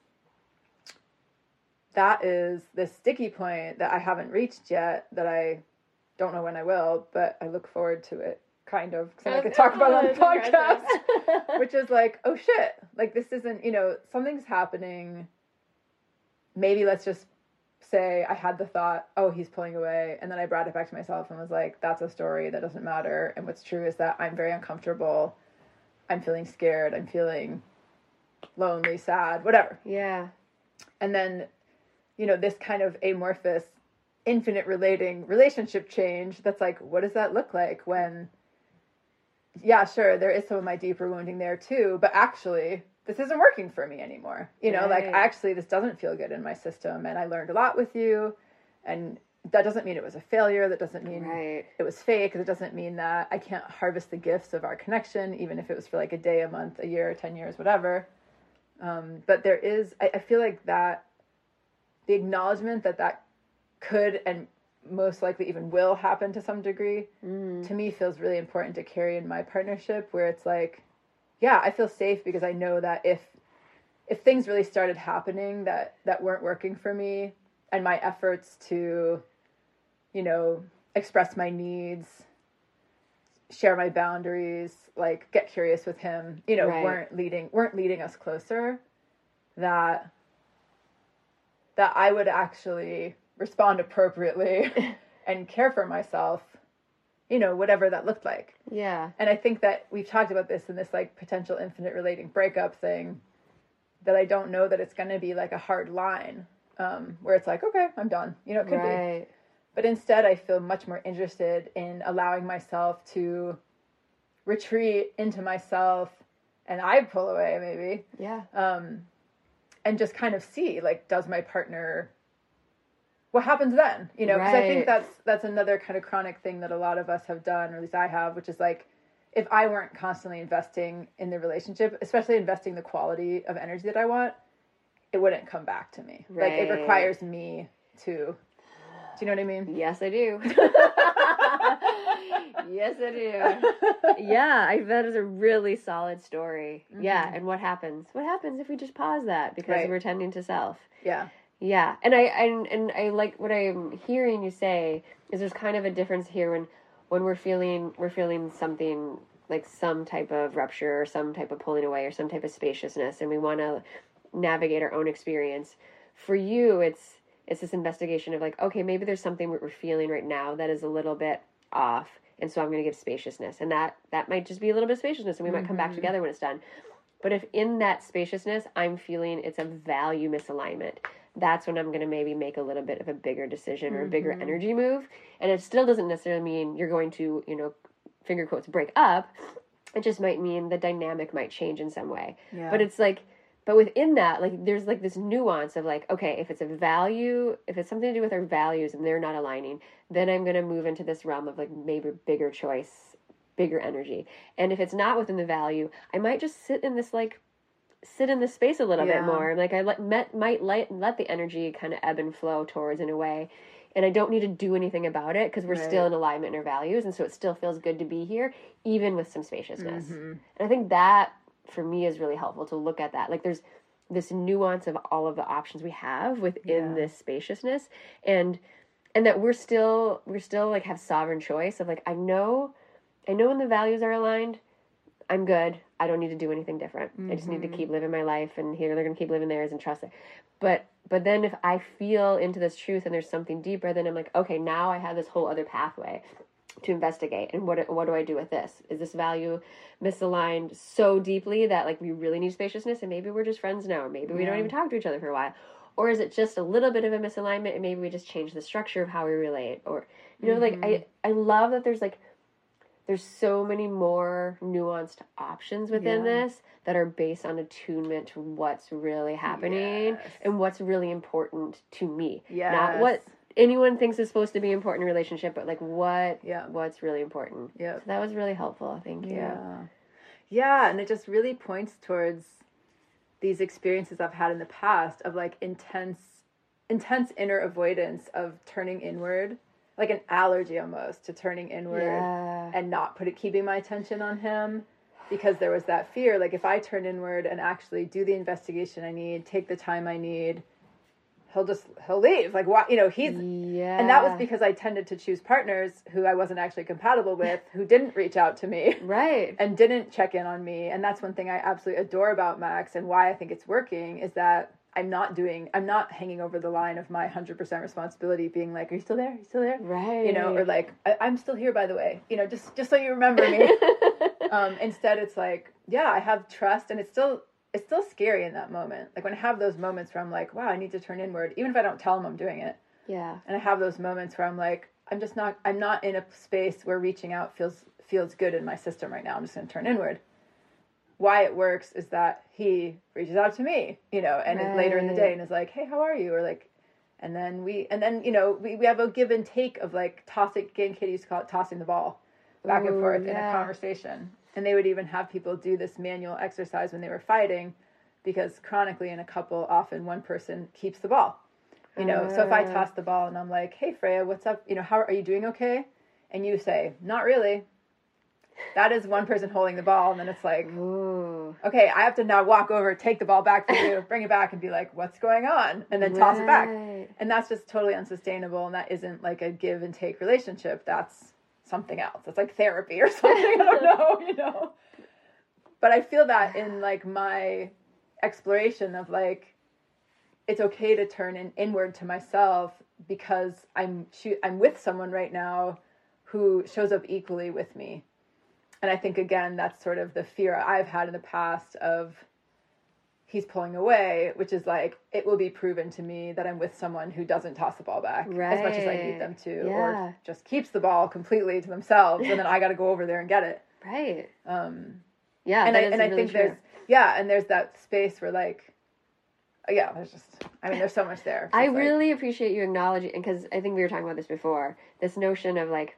that is the sticky point that i haven't reached yet that i don't know when i will but i look forward to it kind of because I could talk about on the podcast, which is like, oh shit, like this isn't, you know, something's happening. Maybe let's just say I had the thought, oh, he's pulling away. And then I brought it back to myself and was like, that's a story that doesn't matter. And what's true is that I'm very uncomfortable. I'm feeling scared. I'm feeling lonely, sad, whatever. Yeah. And then, you know, this kind of amorphous, infinite relating relationship change that's like, what does that look like when, yeah, sure, there is some of my deeper wounding there too, but actually, this isn't working for me anymore. You know, right. like actually this doesn't feel good in my system and I learned a lot with you and that doesn't mean it was a failure. That doesn't mean right. it was fake. It doesn't mean that I can't harvest the gifts of our connection, even if it was for like a day, a month, a year, 10 years, whatever. Um, but there is, I, I feel like that the acknowledgement that that could and most likely even will happen to some degree mm. to me feels really important to carry in my partnership where it's like yeah, I feel safe because I know that if if things really started happening that that weren't working for me and my efforts to you know, express my needs, share my boundaries, like get curious with him, you know, right. weren't leading weren't leading us closer that that I would actually respond appropriately [LAUGHS] and care for myself you know, whatever that looked like. Yeah. And I think that we've talked about this in this like potential infinite relating breakup thing that I don't know that it's going to be like a hard line um, where it's like, okay, I'm done. You know, it could right. be. But instead, I feel much more interested in allowing myself to retreat into myself and I pull away maybe. Yeah. Um, and just kind of see like, does my partner what happens then you know because right. i think that's that's another kind of chronic thing that a lot of us have done or at least i have which is like if i weren't constantly investing in the relationship especially investing the quality of energy that i want it wouldn't come back to me right. like it requires me to do you know what i mean yes i do [LAUGHS] yes i do [LAUGHS] yeah i that is a really solid story mm-hmm. yeah and what happens what happens if we just pause that because right. we're tending to self yeah yeah, and I and and I like what I'm hearing you say is there's kind of a difference here when when we're feeling we're feeling something like some type of rupture or some type of pulling away or some type of spaciousness and we want to navigate our own experience. For you, it's it's this investigation of like, okay, maybe there's something we're feeling right now that is a little bit off, and so I'm going to give spaciousness, and that that might just be a little bit of spaciousness, and we mm-hmm. might come back mm-hmm. together when it's done. But if in that spaciousness I'm feeling it's a value misalignment, that's when I'm going to maybe make a little bit of a bigger decision or a bigger mm-hmm. energy move. And it still doesn't necessarily mean you're going to, you know, finger quotes, break up. It just might mean the dynamic might change in some way. Yeah. But it's like, but within that, like, there's like this nuance of like, okay, if it's a value, if it's something to do with our values and they're not aligning, then I'm going to move into this realm of like maybe bigger choice, bigger energy. And if it's not within the value, I might just sit in this like sit in the space a little yeah. bit more. Like I let, met, might let, let the energy kind of ebb and flow towards in a way. And I don't need to do anything about it because we're right. still in alignment in our values. And so it still feels good to be here, even with some spaciousness. Mm-hmm. And I think that for me is really helpful to look at that. Like there's this nuance of all of the options we have within yeah. this spaciousness. And, and that we're still, we're still like have sovereign choice of like, I know, I know when the values are aligned, I'm good. I don't need to do anything different. Mm-hmm. I just need to mm-hmm. keep living my life, and here they're gonna keep living theirs and trust it. But but then if I feel into this truth and there's something deeper, then I'm like, okay, now I have this whole other pathway to investigate. And what what do I do with this? Is this value misaligned so deeply that like we really need spaciousness, and maybe we're just friends now, or maybe we yeah. don't even talk to each other for a while, or is it just a little bit of a misalignment, and maybe we just change the structure of how we relate, or you know, mm-hmm. like I I love that there's like there's so many more nuanced options within yeah. this that are based on attunement to what's really happening yes. and what's really important to me. Yeah. Not what anyone thinks is supposed to be important in a relationship, but like what Yeah. what's really important. Yeah. So that was really helpful. Thank you. Yeah. Yeah, and it just really points towards these experiences I've had in the past of like intense intense inner avoidance of turning inward, like an allergy almost to turning inward Yeah. and not put it keeping my attention on him because there was that fear like if I turn inward and actually do the investigation I need, take the time I need, he'll just he'll leave. Like why you know, he's Yeah. and that was because I tended to choose partners who I wasn't actually compatible with, who didn't reach out to me [LAUGHS] right. and didn't check in on me. And that's one thing I absolutely adore about Max and why I think it's working is that I'm not doing, I'm not hanging over the line of my 100% responsibility being like, are you still there? Are you still there? Right. You know, or like, I, I'm still here, by the way, you know, just, just so you remember me. [LAUGHS] um, instead it's like, yeah, I have trust and it's still, it's still scary in that moment. Like when I have those moments where I'm like, wow, I need to turn inward, even if I don't tell him I'm doing it. yeah. And I have those moments where I'm like, I'm just not, I'm not in a space where reaching out feels feels good in my system right now. I'm just going to turn inward. Why it works is that he reaches out to me, you know, and is later in the day and is like, "Hey, how are you?" Or like, and then we, and then you know, we, we have a give and take of like tossing. And used to call it tossing the ball back and Ooh, forth in a conversation. And they would even have people do this manual exercise when they were fighting, because chronically in a couple, often one person keeps the ball. You know, so if I Ah. toss the ball and I'm like, "Hey Freya, what's up? You know, how are you doing? Okay?" and you say, "Not really," that is one person holding the ball, and then it's like, Ooh. okay, I have to now walk over, take the ball back for you, bring it back, and be like, "What's going on?" and then toss it back. And that's just totally unsustainable, and that isn't like a give and take relationship. That's something else. It's like therapy or [LAUGHS] something. I don't know, you know. But I feel that in like my exploration of like it's okay to turn in, inward to myself because I'm I'm with someone right now who shows up equally with me. And I think again that's sort of the fear I've had in the past of he's pulling away, which is like it will be proven to me that I'm with someone who doesn't toss the ball back as much as I need them to, Yeah. or just keeps the ball completely to themselves, and then I got to go over there and get it. Right. Um, Yeah. and I and I think true. there's yeah, and there's that space where like, yeah, there's just I mean there's so much there. [LAUGHS] I like- really appreciate you acknowledging because I think we were talking about this before. This notion of like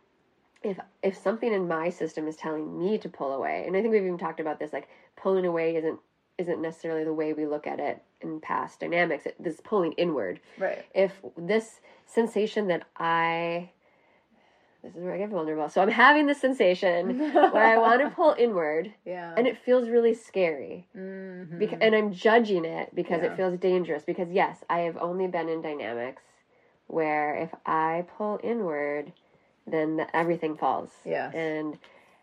if if something in my system is telling me to pull away, and I think we've even talked about this, like pulling away isn't isn't necessarily the way we look at it in past dynamics. It, this pulling inward. right. If this sensation that I this is where I get vulnerable. So I'm having this sensation [LAUGHS] where I want to pull inward, Yeah. and it feels really scary. Mhm. Beca- and I'm judging it because Yeah. it feels dangerous. Because yes, I have only been in dynamics where if I pull inward, then the, everything falls. Yes. And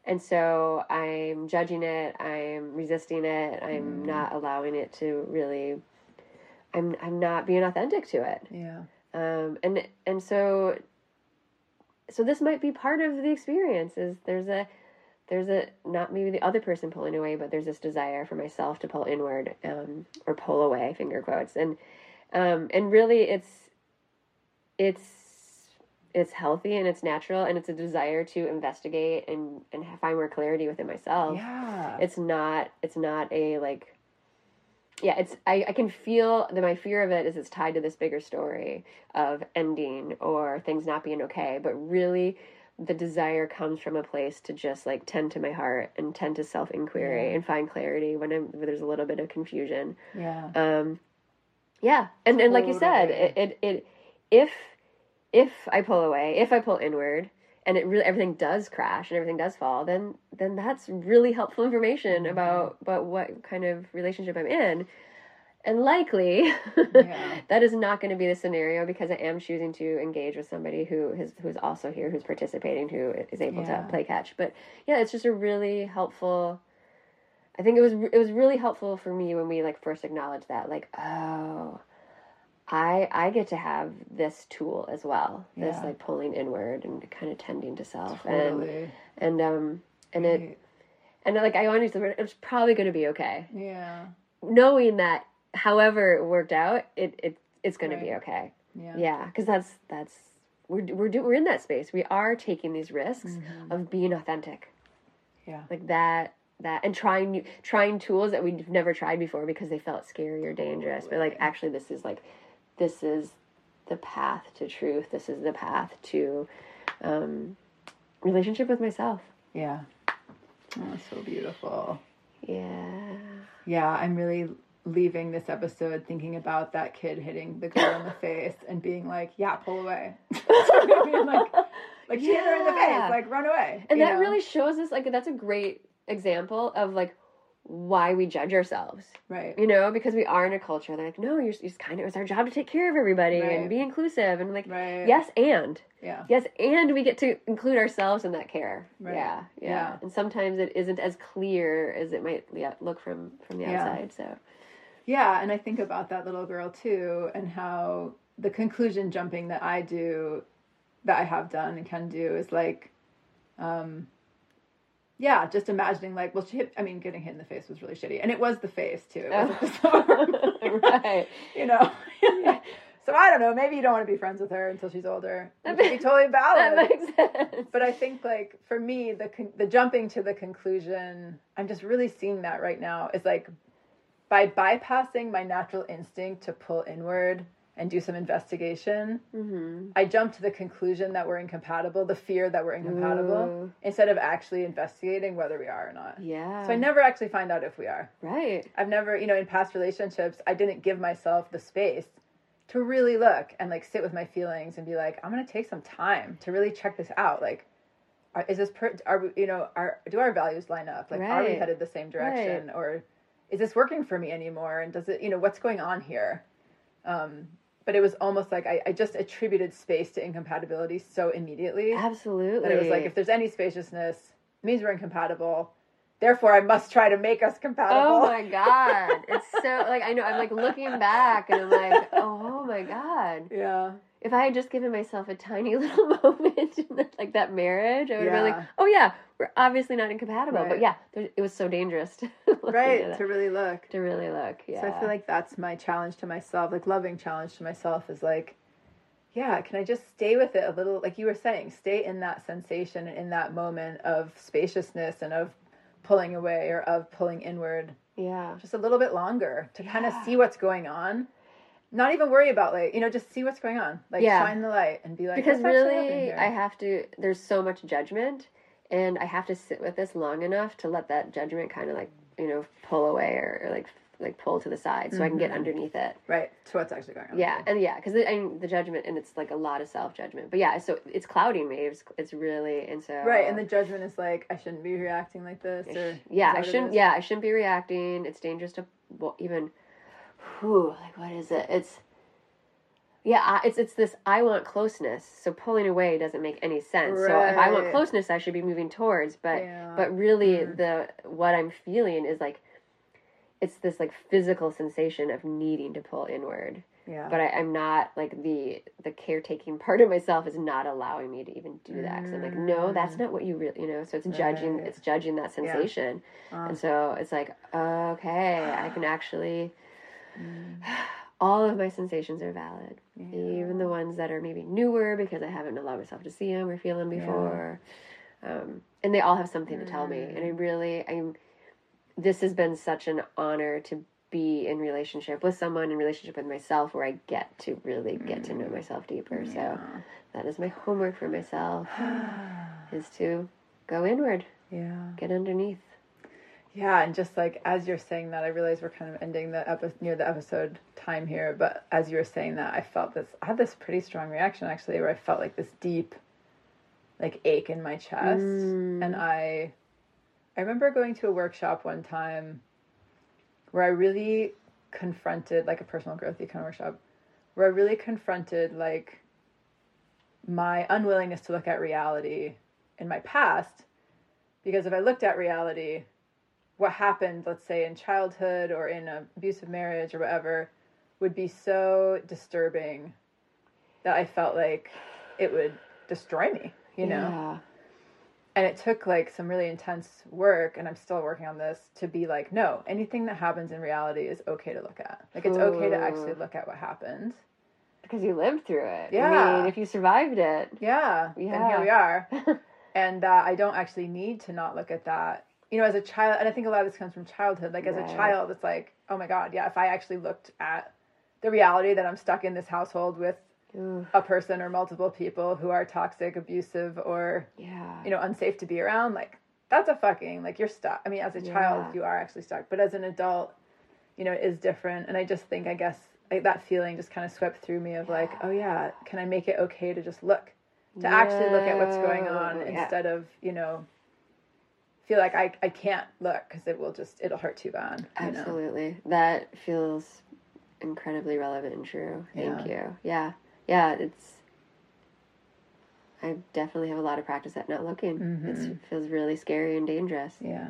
and so I'm judging it. I'm resisting it. I'm Mm. not allowing it to really. I'm I'm not being authentic to it. yeah. Um, and and so so this might be part of the experience is there's a there's a not maybe the other person pulling away but there's this desire for myself to pull inward um, or pull away finger quotes and um, and really it's it's it's healthy and it's natural and it's a desire to investigate and and find more clarity within myself Yeah. it's not it's not a like yeah it's I, I can feel that my fear of it is it's tied to this bigger story of ending or things not being okay but really the desire comes from a place to just like tend to my heart and tend to self inquiry Yeah. and find clarity when, I'm, when there's a little bit of confusion yeah. um yeah and and like you said it, it it if if i pull away if i pull inward and it really everything does crash and everything does fall then then that's really helpful information Mm-hmm. about about what kind of relationship i'm in and likely Yeah. [LAUGHS] that is not going to be the scenario because i am choosing to engage with somebody who is who's also here who's participating who is able Yeah. to play catch but yeah it's just a really helpful I think it was it was really helpful for me when we like first acknowledged that like oh I I get to have this tool as well this Yeah. like pulling inward and kind of tending to self Totally. and and um and it and like I wanted to it's probably going to be okay Yeah. knowing that however it worked out it it it's going to be okay Yeah. yeah because that's that's we're we're do, we're in that space we are taking these risks Mm-hmm. of being authentic Yeah. like that that and trying new trying tools that we've never tried before because they felt scary or dangerous but like actually this is like this is the path to truth. This is the path to um, relationship with myself. Yeah. Oh, so beautiful. Yeah. Yeah, I'm really leaving this episode thinking about that kid hitting the girl in the [LAUGHS] face and being like, "Yeah, pull away." [LAUGHS] [LAUGHS] like, like yeah. hit her in the face, like run away. And that know? really shows us like that's a great example of like why we judge ourselves. Right. You know, because we are in a culture they're like, no, you're, it's kind of, it's our job to take care of everybody right. and be inclusive. And like, right. yes, and. Yeah. Yes, and we get to include ourselves in that care. Right. Yeah, yeah, yeah. And sometimes it isn't as clear as it might look from, from the yeah. outside. So. Yeah, and I think about that little girl too and how the conclusion jumping that I do, that I have done and can do is like, um, yeah, just imagining like, well, she hit, I mean, getting hit in the face was really shitty. And it was the face too. It wasn't just the [LAUGHS] arm. right. [LAUGHS] you know? [LAUGHS] so I don't know. Maybe you don't want to be friends with her until she's older. That makes, be totally valid. That makes sense. But I think like for me, the, con- the jumping to the conclusion, I'm just really seeing that right now is like by bypassing my natural instinct to pull inward and do some investigation, mm-hmm. I jumped to the conclusion that we're incompatible, the fear that we're incompatible, Ooh. instead of actually investigating whether we are or not. Yeah. So I never actually find out if we are. Right. I've never, you know, in past relationships, I didn't give myself the space to really look and like sit with my feelings and be like, I'm going to take some time to really check this out. Like, are, is this, per, are we, you know, are, do our values line up? Like, right. are we headed the same direction? Right. Or is this working for me anymore? And does it, you know, what's going on here? Um, but it was almost like I, I, just attributed space to incompatibility so immediately. Absolutely. That it was like if there's any spaciousness, it means we're incompatible. Therefore, I must try to make us compatible. Oh my god, [LAUGHS] it's so like I know I'm like looking back and I'm like, oh my god. Yeah if I had just given myself a tiny [LAUGHS] little moment the, like that marriage, I would yeah. have been like, oh yeah, we're obviously not incompatible. Right. But yeah, it was so dangerous. [LAUGHS] right, to really look. To really look, yeah. So I feel like that's my challenge to myself, like loving challenge to myself is like, yeah, can I just stay with it a little, like you were saying, stay in that sensation and in that moment of spaciousness and of pulling away or of pulling inward. Yeah. Just a little bit longer to yeah. kind of see what's going on not even worry about like you know just see what's going on like yeah. shine the light and be like because really i have to there's so much judgment and i have to sit with this long enough to let that judgment kind of like you know pull away or, or like like pull to the side so mm-hmm. I can get mm-hmm. underneath it. Right. So what's actually going on? Yeah, and yeah, because I mean the judgment and it's like a lot of self judgment. But yeah, so it's clouding me. It's, it's really and so right. And the judgment is like I shouldn't be reacting like this. Or yeah, I shouldn't. Yeah, I shouldn't be reacting. It's dangerous to well, even. Whew, like what is it? It's yeah, it's it's this I want closeness. So pulling away doesn't make any sense. Right. So if I want closeness, I should be moving towards. But yeah. but really, mm. the what I'm feeling is like it's this like physical sensation of needing to pull inward. Yeah. But I, am not like the the caretaking [LAUGHS] part of myself is not allowing me to even do that. Because I'm like, no, that's mm. not what you really, you know. So it's judging, right. it's judging that sensation, yeah. and so it's like, okay, I can [SIGHS] actually. Mm [SIGHS] [SIGHS] all of my sensations are valid, yeah. even the ones that are maybe newer because I haven't allowed myself to see them or feel them before. Yeah. Um, and they all have something to tell me. And I really, I'm. This has been such an honor to be in relationship with someone, in relationship with myself, where I get to really get to know myself deeper. Yeah. So that is my homework for myself: [SIGHS] is to go inward. Yeah. Get underneath. Yeah, and just like as you're saying that, I realize we're kind of ending the episode near the episode time here. But as you were saying that, I felt this. I had this pretty strong reaction actually, where I felt like this deep, like ache in my chest, mm. and I, I remember going to a workshop one time, where I really confronted like a personal growth econ workshop, where I really confronted like my unwillingness to look at reality in my past, because if I looked at reality what happened, let's say in childhood or in an abusive marriage or whatever, would be so disturbing that I felt like it would destroy me, you know? Yeah. And it took like some really intense work, and I'm still working on this to be like, no, anything that happens in reality is okay to look at. Like, it's Ooh. okay to actually look at what happened. Because you lived through it. Yeah. I mean, if you survived it. Yeah. Yeah. And here we are. [LAUGHS] and that I don't actually need to not look at that you know, as a child, and I think a lot of this comes from childhood. Like as right. a child, it's like, oh my god, yeah. If I actually looked at the reality that I'm stuck in this household with a person or multiple people who are toxic, abusive, or yeah, you know, unsafe to be around, like that's a fucking like you're stuck. I mean, as a yeah. child, you are actually stuck, but as an adult, you know, it is different. And I just think, I guess, like, that feeling just kind of swept through me of like, oh yeah, can I make it okay to just look, to yeah. actually look at what's going on yeah. instead of you know feel like I, I can't look because it will just it'll hurt too bad. Absolutely, know? that feels incredibly relevant and true. Thank yeah. you. Yeah, yeah. It's I definitely have a lot of practice at not looking. Mm-hmm. It feels really scary and dangerous. Yeah.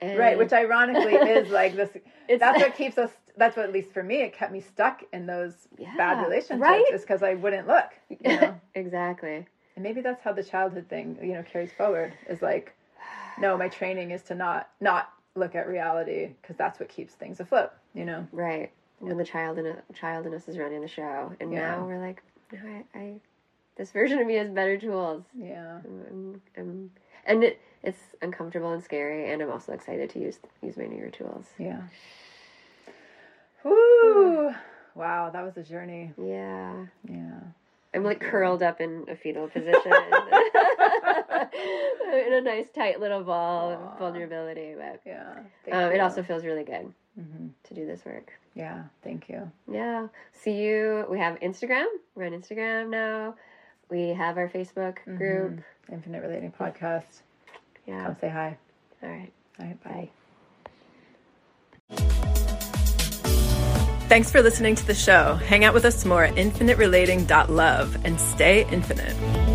And right, which ironically [LAUGHS] is like this. that's what [LAUGHS] keeps us. That's what, at least for me, it kept me stuck in those yeah, bad relationships. Right? Is because I wouldn't look. You [LAUGHS] know? exactly. And maybe that's how the childhood thing, you know, carries forward. Is like no, my training is to not not look at reality because that's what keeps things afloat. You know, right? Yeah. When the child in a child in us is running the show, and yeah. now we're like, no, I, I, this version of me has better tools. Yeah, I'm, I'm, and it, it's uncomfortable and scary, and I'm also excited to use use my newer tools. Yeah. Hmm. Woo! Wow, that was a journey. Yeah. Yeah. I'm like curled up in a fetal position. [LAUGHS] in a nice tight little ball Aww. of vulnerability. But yeah, um, it also feels really good mm-hmm. to do this work. Yeah, thank you. Yeah, see you. We have Instagram. We're on Instagram now. We have our Facebook mm-hmm. group, Infinite Relating Podcast. Yeah, come say hi. All right. All right. Bye. Thanks for listening to the show. Hang out with us more at infiniterelating.love and stay infinite.